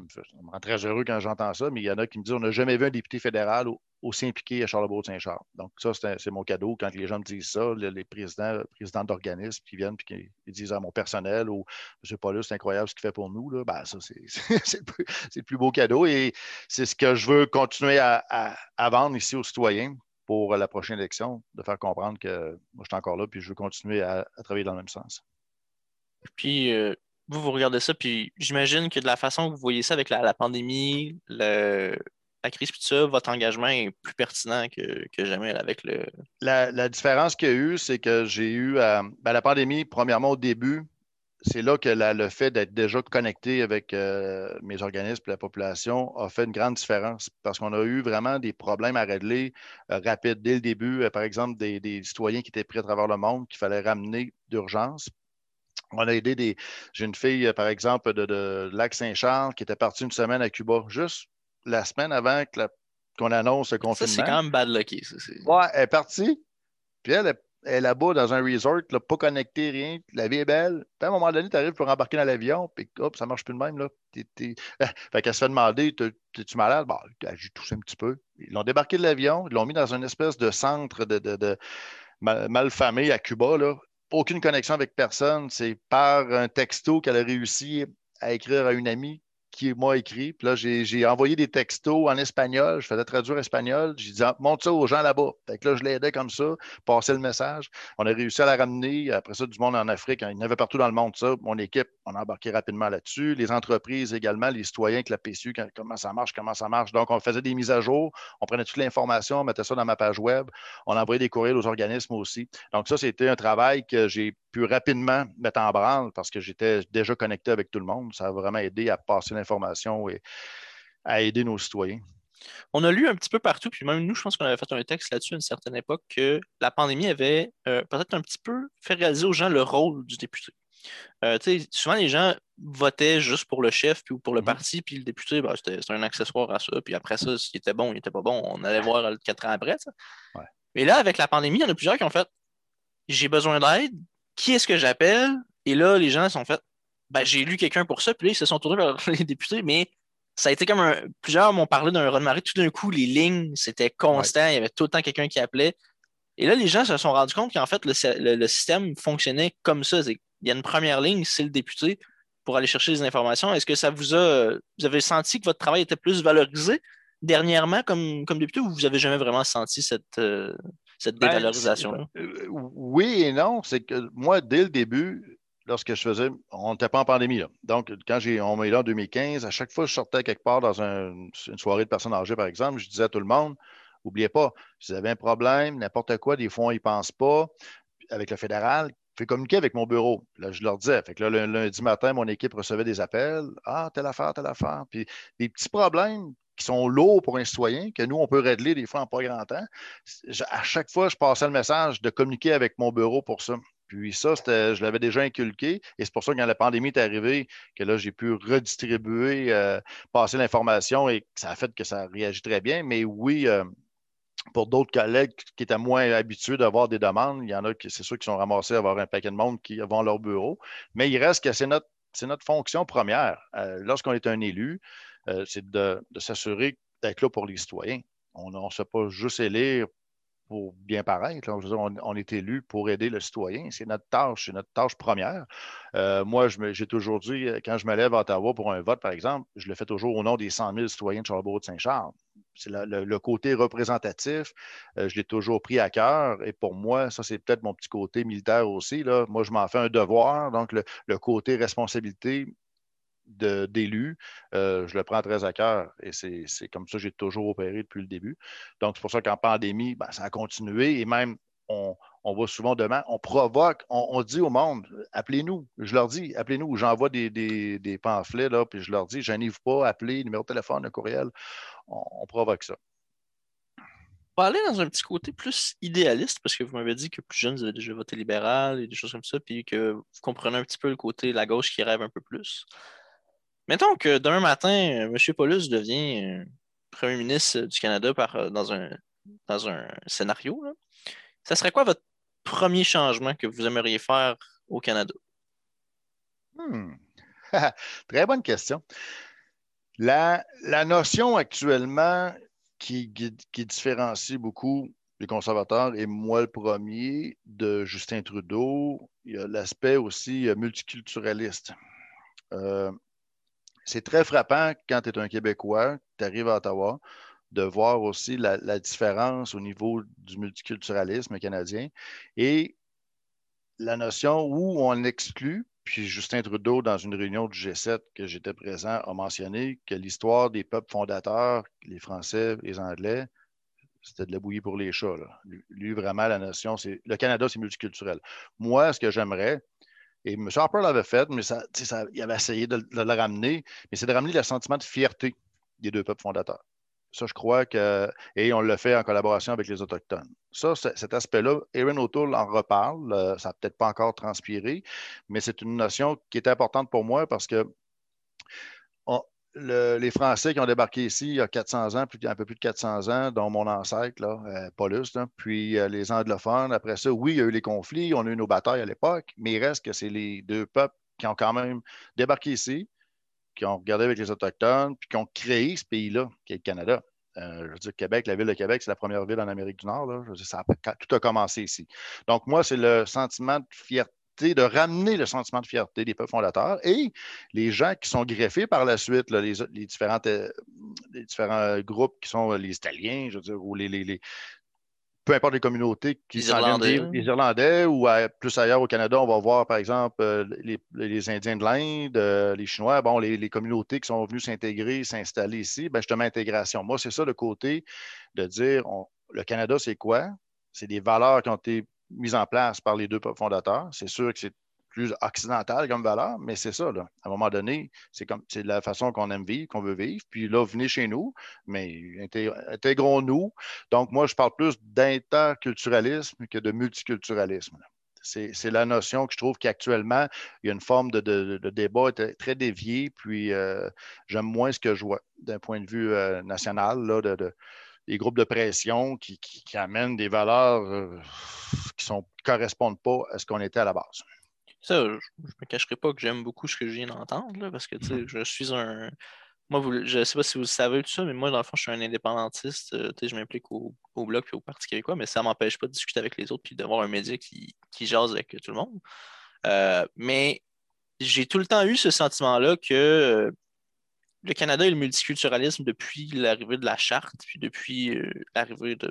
me rend très heureux quand j'entends ça, mais il y en a qui me disent on n'a jamais vu un député fédéral aussi impliqué à Charlebourg-Saint-Charles. Donc, ça, c'est mon cadeau quand les gens me disent ça, les, présidents, présidents d'organismes qui viennent et qui disent à mon personnel ou M. Paulus, c'est incroyable ce qu'il fait pour nous. Là. Ben, ça, [laughs] c'est le, plus beau cadeau et c'est ce que je veux continuer à, vendre ici aux citoyens pour la prochaine élection, de faire comprendre que moi, je suis encore là puis je veux continuer à travailler dans le même sens. Puis, euh, vous, vous regardez ça, puis j'imagine que de la façon que vous voyez ça avec la, pandémie, la crise, tout ça, votre engagement est plus pertinent que, jamais avec le. La, différence qu'il y a eu, c'est que j'ai eu. Euh, ben, la pandémie, premièrement, au début, c'est là que le fait d'être déjà connecté avec euh, mes organismes et la population a fait une grande différence parce qu'on a eu vraiment des problèmes à régler euh, rapides dès le début. Par exemple, des, citoyens qui étaient pris à travers le monde qu'il fallait ramener d'urgence. On a aidé des. J'ai une fille, par exemple, de, Lac-Saint-Charles qui était partie une semaine à Cuba, juste la semaine avant qu'on annonce le confinement. Ça, c'est quand même bad lucky. ouais, elle est partie. Puis elle, elle est là-bas dans un resort, pas connecté, rien. La vie est belle. Puis à un moment donné, tu arrives pour embarquer dans l'avion, puis hop, ça marche plus de même. Là. [laughs] fait qu'elle se fait demander Es-tu malade? Bon, J'ai toussé un petit peu. Ils l'ont débarqué de l'avion, ils l'ont mis dans une espèce de centre de, de, malfamé à Cuba. Là. Aucune connexion avec personne. C'est par un texto qu'elle a réussi à écrire à une amie qui écrit. Puis là, j'ai envoyé des textos en espagnol. Je faisais traduire espagnol. J'ai dit, montre ça aux gens là-bas. Fait que là, je l'aidais comme ça, passer le message. On a réussi à la ramener. Après ça, du monde en Afrique. Il y en avait partout dans le monde, ça. Mon équipe, on a embarqué rapidement là-dessus. Les entreprises également, les citoyens avec la PSU, comment ça marche, comment ça marche. Donc, on faisait des mises à jour. On prenait toute l'information, on mettait ça dans ma page web. On envoyait des courriels aux organismes aussi. Donc, ça, c'était un travail que j'ai pu rapidement mettre en branle parce que j'étais déjà connecté avec tout le monde. Ça a vraiment aidé à passer l'information et à aider nos citoyens. On a lu un petit peu partout, puis même nous, je pense qu'on avait fait un texte là-dessus à une certaine époque, que la pandémie avait euh, peut-être un petit peu fait réaliser aux gens le rôle du député. Euh, souvent, les gens votaient juste pour le chef puis, ou pour le mm-hmm. parti, puis le député, ben, c'était un accessoire à ça. Puis après ça, s'il était bon, il n'était pas bon, on allait voir quatre ans après. Mais là, avec la pandémie, il y en a plusieurs qui ont fait j'ai besoin d'aide, qui est-ce que j'appelle? Et là, les gens sont fait, ben, j'ai lu quelqu'un pour ça, puis là, ils se sont tournés vers [laughs] les députés, mais ça a été comme un. Plusieurs m'ont parlé d'un run Tout d'un coup, les lignes, c'était constant, il y avait tout le temps quelqu'un qui appelait. Et là, les gens se sont rendus compte qu'en fait, le, système fonctionnait comme ça. Il y a une première ligne, c'est le député pour aller chercher les informations. Est-ce que ça vous a. Vous avez senti que votre travail était plus valorisé dernièrement comme, comme député ou vous n'avez jamais vraiment senti cette, euh, cette ben, dévalorisation-là? Euh, oui et non. C'est que moi, dès le début, lorsque je faisais, on n'était pas en pandémie. Donc, quand j'ai, on m'a là en 2015, à chaque fois que je sortais quelque part dans une soirée de personnes âgées, par exemple, je disais à tout le monde, n'oubliez pas, si vous avez un problème, n'importe quoi, des fois, ils ne pensent pas, avec le fédéral, fais communiquer avec mon bureau. Là, je leur disais. Fait que là, le lundi matin, mon équipe recevait des appels. Ah, telle affaire, telle affaire. Puis des petits problèmes qui sont lourds pour un citoyen, que nous, on peut régler des fois en pas grand temps. À chaque fois, je passais le message de communiquer avec mon bureau pour ça. Puis ça, je l'avais déjà inculqué. Et c'est pour ça que quand la pandémie est arrivée, que là, j'ai pu redistribuer, euh, passer l'information et ça a fait que ça réagit très bien. Mais oui, euh, pour d'autres collègues qui étaient moins habitués d'avoir des demandes, il y en a qui, c'est sûr, qui sont ramassés à avoir un paquet de monde qui vont leur bureau. Mais il reste que c'est notre, notre fonction première. Euh, lorsqu'on est un élu, c'est de, s'assurer d'être là pour les citoyens. On ne se pas juste élire pour bien paraître. on, est élu pour aider le citoyen. C'est notre tâche, c'est notre tâche première. Euh, moi, j'ai toujours dit, quand je me lève à Ottawa pour un vote, par exemple, je le fais toujours au nom des 100 000 citoyens de Charlebourg-de-Saint-Charles. C'est le, côté représentatif. Euh, je l'ai toujours pris à cœur. Et pour moi, ça, c'est peut-être mon petit côté militaire aussi. Là. Moi, je m'en fais un devoir. Donc, le côté responsabilité, d'élus, euh, je le prends très à cœur et c'est comme ça que j'ai toujours opéré depuis le début. Donc, c'est pour ça qu'en pandémie, ben, ça a continué et même on, va souvent demain, on provoque, on, dit au monde, appelez-nous. Je leur dis, appelez-nous. J'envoie des, pamphlets, là, puis je leur dis, je vous pas, appelez, numéro de téléphone, le courriel. On, provoque ça. On aller dans un petit côté plus idéaliste, parce que vous m'avez dit que plus jeune, vous avez déjà voté libéral et des choses comme ça, puis que vous comprenez un petit peu le côté la gauche qui rêve un peu plus. Mettons que demain matin, M. Paulus devient euh, premier ministre du Canada par, euh, dans, un, dans un scénario. Ça serait quoi votre premier changement que vous aimeriez faire au Canada? Hmm. [laughs] Très bonne question. La, notion actuellement qui, qui, différencie beaucoup les conservateurs et moi le premier de Justin Trudeau, il y a l'aspect aussi euh, multiculturaliste. C'est très frappant quand tu es un Québécois, tu arrives à Ottawa, de voir aussi la, différence au niveau du multiculturalisme canadien et la notion où on exclut, puis Justin Trudeau, dans une réunion du G7 que j'étais présent, a mentionné que l'histoire des peuples fondateurs, les Français, les Anglais, c'était de la bouillie pour les chats. Lui, vraiment, la notion, c'est le Canada, c'est multiculturel. Moi, ce que j'aimerais, Et M. Harper l'avait fait, mais ça, il avait essayé de, le ramener, mais c'est de ramener le sentiment de fierté des deux peuples fondateurs. Ça, je crois que. Et on le fait en collaboration avec les Autochtones. Ça, cet aspect-là, Erin O'Toole en reparle. Euh, ça n'a peut-être pas encore transpiré, mais c'est une notion qui est importante pour moi parce que les Français qui ont débarqué ici il y a 400 ans, un peu plus de 400 ans, dont mon ancêtre, là, euh, Paulus, puis euh, les anglophones. Après ça, oui, il y a eu les conflits, on a eu nos batailles à l'époque, mais il reste que c'est les deux peuples qui ont quand même débarqué ici, qui ont regardé avec les Autochtones, puis qui ont créé ce pays-là, qui est le Canada. Euh, je veux dire, Québec, la ville de Québec, c'est la première ville en Amérique du Nord. Tout a commencé ici. Donc, moi, c'est le sentiment de fierté de ramener le sentiment de fierté des peuples fondateurs et les gens qui sont greffés par la suite, les, différentes, euh, les différents groupes qui sont les Italiens, je veux dire, ou les, peu importe les communautés qui les Irlandais. les Irlandais ou plus ailleurs au Canada, on va voir par exemple euh, les, Indiens de l'Inde, euh, les Chinois, bon, les, communautés qui sont venues s'intégrer, s'installer ici, ben, justement, intégration. Moi, c'est ça le côté de dire le Canada, c'est quoi? C'est des valeurs qui ont été mise en place par les deux fondateurs. C'est sûr que c'est plus occidental comme valeur, mais c'est ça. Là. À un moment donné, c'est comme c'est la façon qu'on aime vivre, qu'on veut vivre. Puis là, venez chez nous, mais intégrons-nous. Donc, moi, je parle plus d'interculturalisme que de multiculturalisme. C'est la notion que je trouve qu'actuellement, il y a une forme de, débat très dévié, puis euh, j'aime moins ce que je vois d'un point de vue euh, national, là, de, des groupes de pression qui, amènent des valeurs euh, qui ne correspondent pas à ce qu'on était à la base. Ça, je ne me cacherai pas que j'aime beaucoup ce que je viens d'entendre, parce que mm-hmm. je suis un. Moi, je ne sais pas si vous le savez tout ça, mais moi, dans le fond, je suis un indépendantiste. Euh, je m'implique au, Bloc et au Parti québécois, mais ça ne m'empêche pas de discuter avec les autres et d'avoir un média qui, qui jase avec tout le monde. Euh, mais j'ai tout le temps eu ce sentiment-là que le Canada et le multiculturalisme depuis l'arrivée de la charte, puis depuis euh, l'arrivée de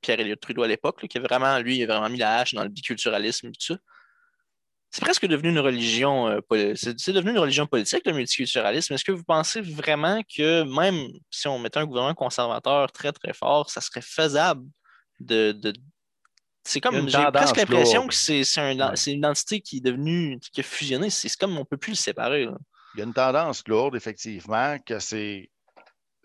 Pierre-Éliott Trudeau à l'époque, qui a vraiment, lui, a vraiment mis la hache dans le biculturalisme et tout ça. C'est presque devenu une religion, euh, c'est devenu une religion politique, le multiculturalisme. Est-ce que vous pensez vraiment que même si on mettait un gouvernement conservateur très, très fort, ça serait faisable de. c'est comme, j'ai presque l'impression que c'est une identité qui est devenue, qui a fusionné. C'est comme on ne peut plus le séparer. Il y a une tendance lourde, effectivement, que c'est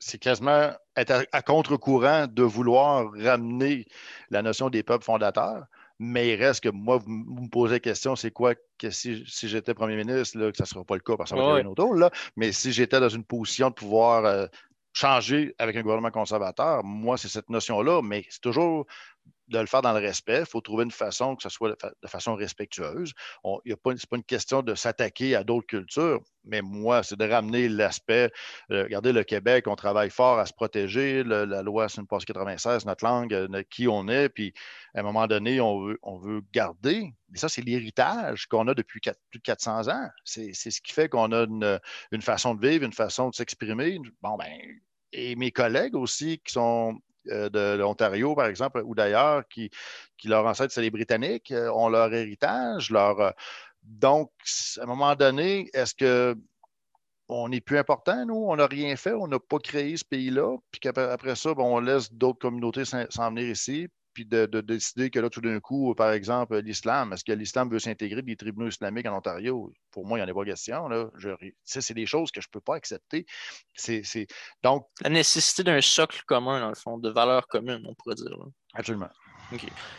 c'est quasiment être à, contre-courant de vouloir ramener la notion des peuples fondateurs. Mais il reste que moi, vous, me posez la question, c'est quoi que si, j'étais premier ministre, là, que ça ne sera pas le cas parce que ça va être un autre, là, mais si j'étais dans une position de pouvoir euh, changer avec un gouvernement conservateur, moi, c'est cette notion-là, mais c'est toujours de le faire dans le respect. Il faut trouver une façon que ce soit de façon respectueuse. Ce n'est pas, pas, une question de s'attaquer à d'autres cultures, mais moi, c'est de ramener l'aspect. Euh, regardez, le Québec, on travaille fort à se protéger. la loi c'est une passe 96, notre langue, euh, qui on est. Puis, à un moment donné, on veut, on veut garder. Mais ça, c'est l'héritage qu'on a depuis plus de 400 ans. C'est ce qui fait qu'on a une, une façon de vivre, une façon de s'exprimer. Bon, ben, et mes collègues aussi qui sont euh, de l'Ontario, par exemple, ou d'ailleurs, qui, leur ancêtres, c'est les Britanniques, euh, ont leur héritage, leur. Euh, donc, à un moment donné, est-ce que on n'est plus important, nous, on n'a rien fait, on n'a pas créé ce pays-là, puis qu'après ça, on laisse d'autres communautés s'en venir ici, puis de, décider que là, tout d'un coup, par exemple, l'islam, est-ce que l'islam veut s'intégrer des tribunaux islamiques en Ontario? Pour moi, il n'y en a pas question. Là. c'est des choses que je ne peux pas accepter. C'est, donc... La nécessité d'un socle commun, dans le fond, de valeurs communes, on pourrait dire. Absolument.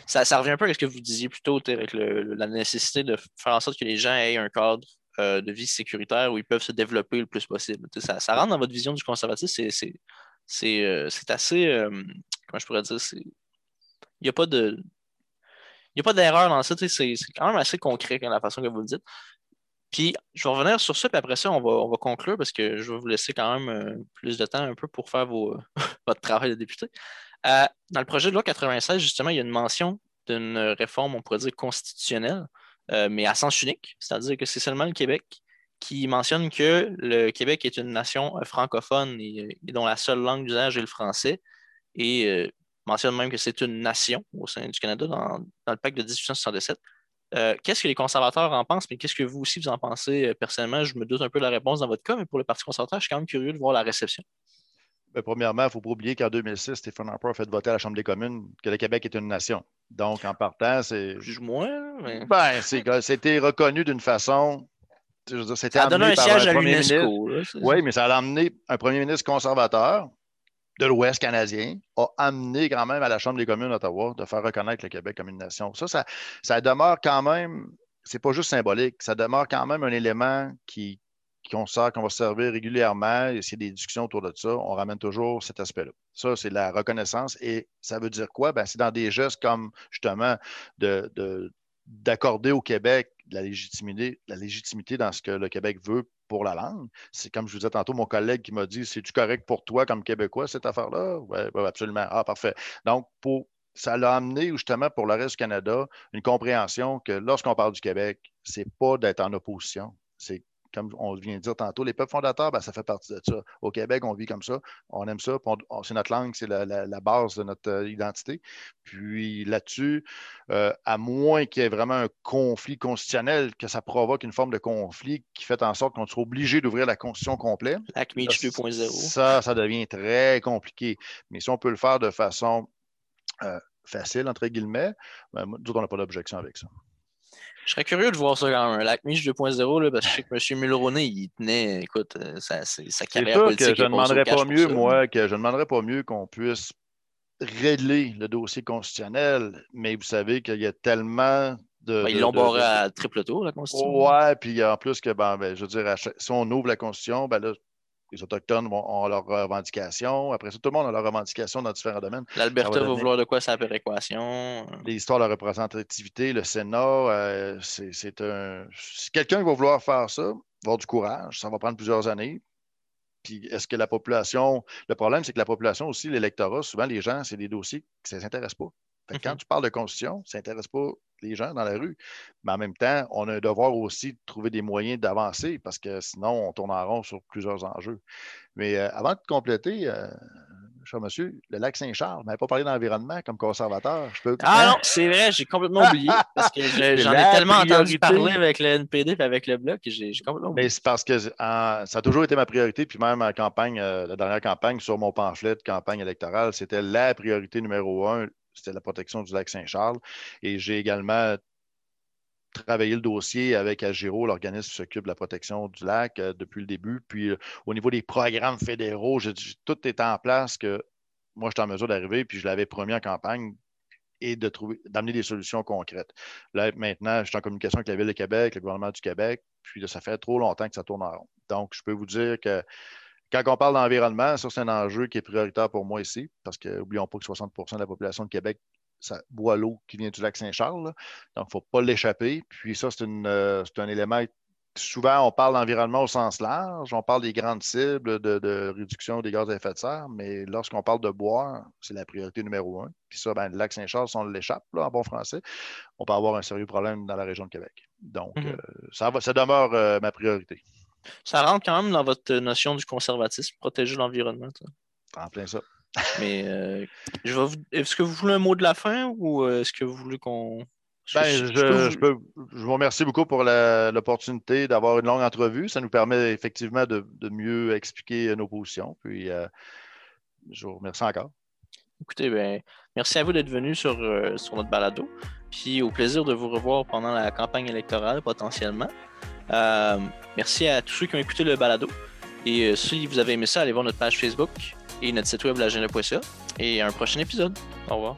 Ça, revient un peu à ce que vous disiez plus tôt, avec la nécessité de faire en sorte que les gens aient un cadre euh, de vie sécuritaire où ils peuvent se développer le plus possible. Ça, ça rentre dans votre vision du conservatisme, c'est, euh, assez, euh, comment je pourrais dire, c'est n'y a pas de. Il a pas d'erreur dans ça. C'est quand même assez concret la façon que vous le dites. Puis, je vais revenir sur ça, puis après ça, on va, on va conclure parce que je vais vous laisser quand même euh, plus de temps un peu pour faire vos, [laughs] votre travail de député. Euh, dans le projet de loi 96, justement, il y a une mention d'une réforme, on pourrait dire, constitutionnelle, euh, mais à sens unique, c'est-à-dire que c'est seulement le Québec qui mentionne que le Québec est une nation francophone et, dont la seule langue d'usage est le français. Et mentionne même que c'est une nation au sein du Canada dans, le pacte de 1867. Euh, qu'est-ce que les conservateurs en pensent, mais qu'est-ce que vous aussi vous en pensez euh, personnellement? Je me doute un peu de la réponse dans votre cas, mais pour le Parti conservateur, je suis quand même curieux de voir la réception. Ben, premièrement, il ne faut pas oublier qu'en 2006, Stephen Harper a fait voter à la Chambre des communes que le Québec est une nation. Donc, en partant, c'est. Moins, mais. Ben, c'était reconnu d'une façon. Dire, c'était ça a donné un siège à l'UNESCO. Oui, mais ça a amené un premier ministre conservateur de l'Ouest canadien, a amené quand même à la Chambre des communes d'Ottawa de faire reconnaître le Québec comme une nation. Ça, ça, ça demeure quand même, c'est pas juste symbolique, ça demeure quand même un élément qui, qu'on sert, qu'on va servir régulièrement, et s'il y a des discussions autour de ça, on ramène toujours cet aspect-là. Ça, c'est la reconnaissance. Et ça veut dire quoi? Ben, c'est dans des gestes comme justement de, d'accorder au Québec la légitimité, la légitimité dans ce que le Québec veut la langue. C'est comme je vous disais tantôt, mon collègue qui m'a dit C'est-tu correct pour toi comme Québécois, cette affaire-là? Oui, absolument. Ah, parfait. Donc, pour, ça l'a amené justement pour le reste du Canada une compréhension que lorsqu'on parle du Québec, c'est pas d'être en opposition, c'est comme on vient de dire tantôt, les peuples fondateurs, ben, ça fait partie de ça. Au Québec, on vit comme ça, on aime ça, c'est notre langue, c'est la, base de notre euh, identité. Puis là-dessus, euh, à moins qu'il y ait vraiment un conflit constitutionnel, que ça provoque une forme de conflit qui fait en sorte qu'on soit obligé d'ouvrir la Constitution complète. 2.0. Ça, ça devient très compliqué. Mais si on peut le faire de façon euh, facile, entre guillemets, ben, nous, on n'a pas d'objection avec ça. Je serais curieux de voir ça quand même. Mich 2.0, parce que je sais que M. Mulroney, il tenait, écoute, euh, sa, sa carrière politique. Que je ne demanderais pas mieux, moi, que je ne demanderais pas mieux qu'on puisse régler le dossier constitutionnel, mais vous savez qu'il y a tellement de. Ben, ils l'ont barré à triple tour, la Constitution. Ouais, puis en plus que, ben, ben, je veux dire, si on ouvre la Constitution, ben là, les Autochtones ont leurs revendications. Après ça, tout le monde a leurs revendications dans différents domaines. L'Alberta va, vouloir de quoi sa péréquation? L'histoire de la représentativité, le Sénat, euh, c'est un. Si quelqu'un va vouloir faire ça, va avoir du courage. Ça va prendre plusieurs années. Puis est-ce que la population. Le problème, c'est que la population aussi, l'électorat, souvent, les gens, c'est des dossiers qui ne s'intéressent pas. Quand mhm. tu parles de constitution, ça n'intéresse pas les gens dans la rue. Mais en même temps, on a un devoir aussi de trouver des moyens d'avancer parce que sinon, on tourne en rond sur plusieurs enjeux. Mais euh, avant de compléter, euh, cher monsieur, le lac Saint-Charles, vous n'avez pas parlé d'environnement comme conservateur. Ah non, c'est vrai, j'ai complètement oublié parce que [laughs] j'en ai tellement entendu parler avec le NPD et avec le Bloc que j'ai complètement oublié. Mais c'est parce que ça a toujours été ma priorité, puis même en campagne, euh, la dernière campagne, sur mon pamphlet de campagne électorale, c'était la priorité numéro un, c'était la protection du lac Saint-Charles. Et j'ai également travaillé le dossier avec Agiro, l'organisme qui s'occupe de la protection du lac euh, depuis le début. Puis euh, au niveau des programmes fédéraux, tout est en place que moi, j'étais en mesure d'arriver, puis je l'avais promis en campagne et de trouver, d'amener des solutions concrètes. Là, maintenant, je suis en communication avec la Ville de Québec, le gouvernement du Québec, puis ça fait trop longtemps que ça tourne en rond. Donc, je peux vous dire que quand on parle d'environnement, ça, c'est un enjeu qui est prioritaire pour moi ici, parce que n'oublions pas que 60% de la population de Québec ça boit l'eau qui vient du lac Saint-Charles. Donc, il ne faut pas l'échapper. Puis ça, euh, c'est un élément. Souvent, on parle d'environnement au sens large, on parle des grandes cibles de, réduction des gaz à effet de serre, mais lorsqu'on parle de boire, c'est la priorité numéro un. Puis ça, ben, le lac Saint-Charles, si on l'échappe en bon français, on peut avoir un sérieux problème dans la région de Québec. Donc, mm-hmm. euh, ça, ça, demeure euh, ma priorité. Ça rentre quand même dans votre notion du conservatisme, protéger l'environnement. En plein ça. [laughs] Mais euh, est-ce que vous voulez un mot de la fin ou euh, est-ce que vous voulez qu'on. Ben, je, vous remercie beaucoup pour l'opportunité d'avoir une longue entrevue. Ça nous permet effectivement de, mieux expliquer nos positions. Puis, euh, je vous remercie encore. Écoutez, ben, merci à vous d'être venu sur, sur notre balado. Puis, au plaisir de vous revoir pendant la campagne électorale potentiellement. Euh, merci à tous ceux qui ont écouté le balado. Et euh, si vous avez aimé ça, allez voir notre page Facebook et notre site web lagenda.ca. Et un prochain épisode. Au revoir.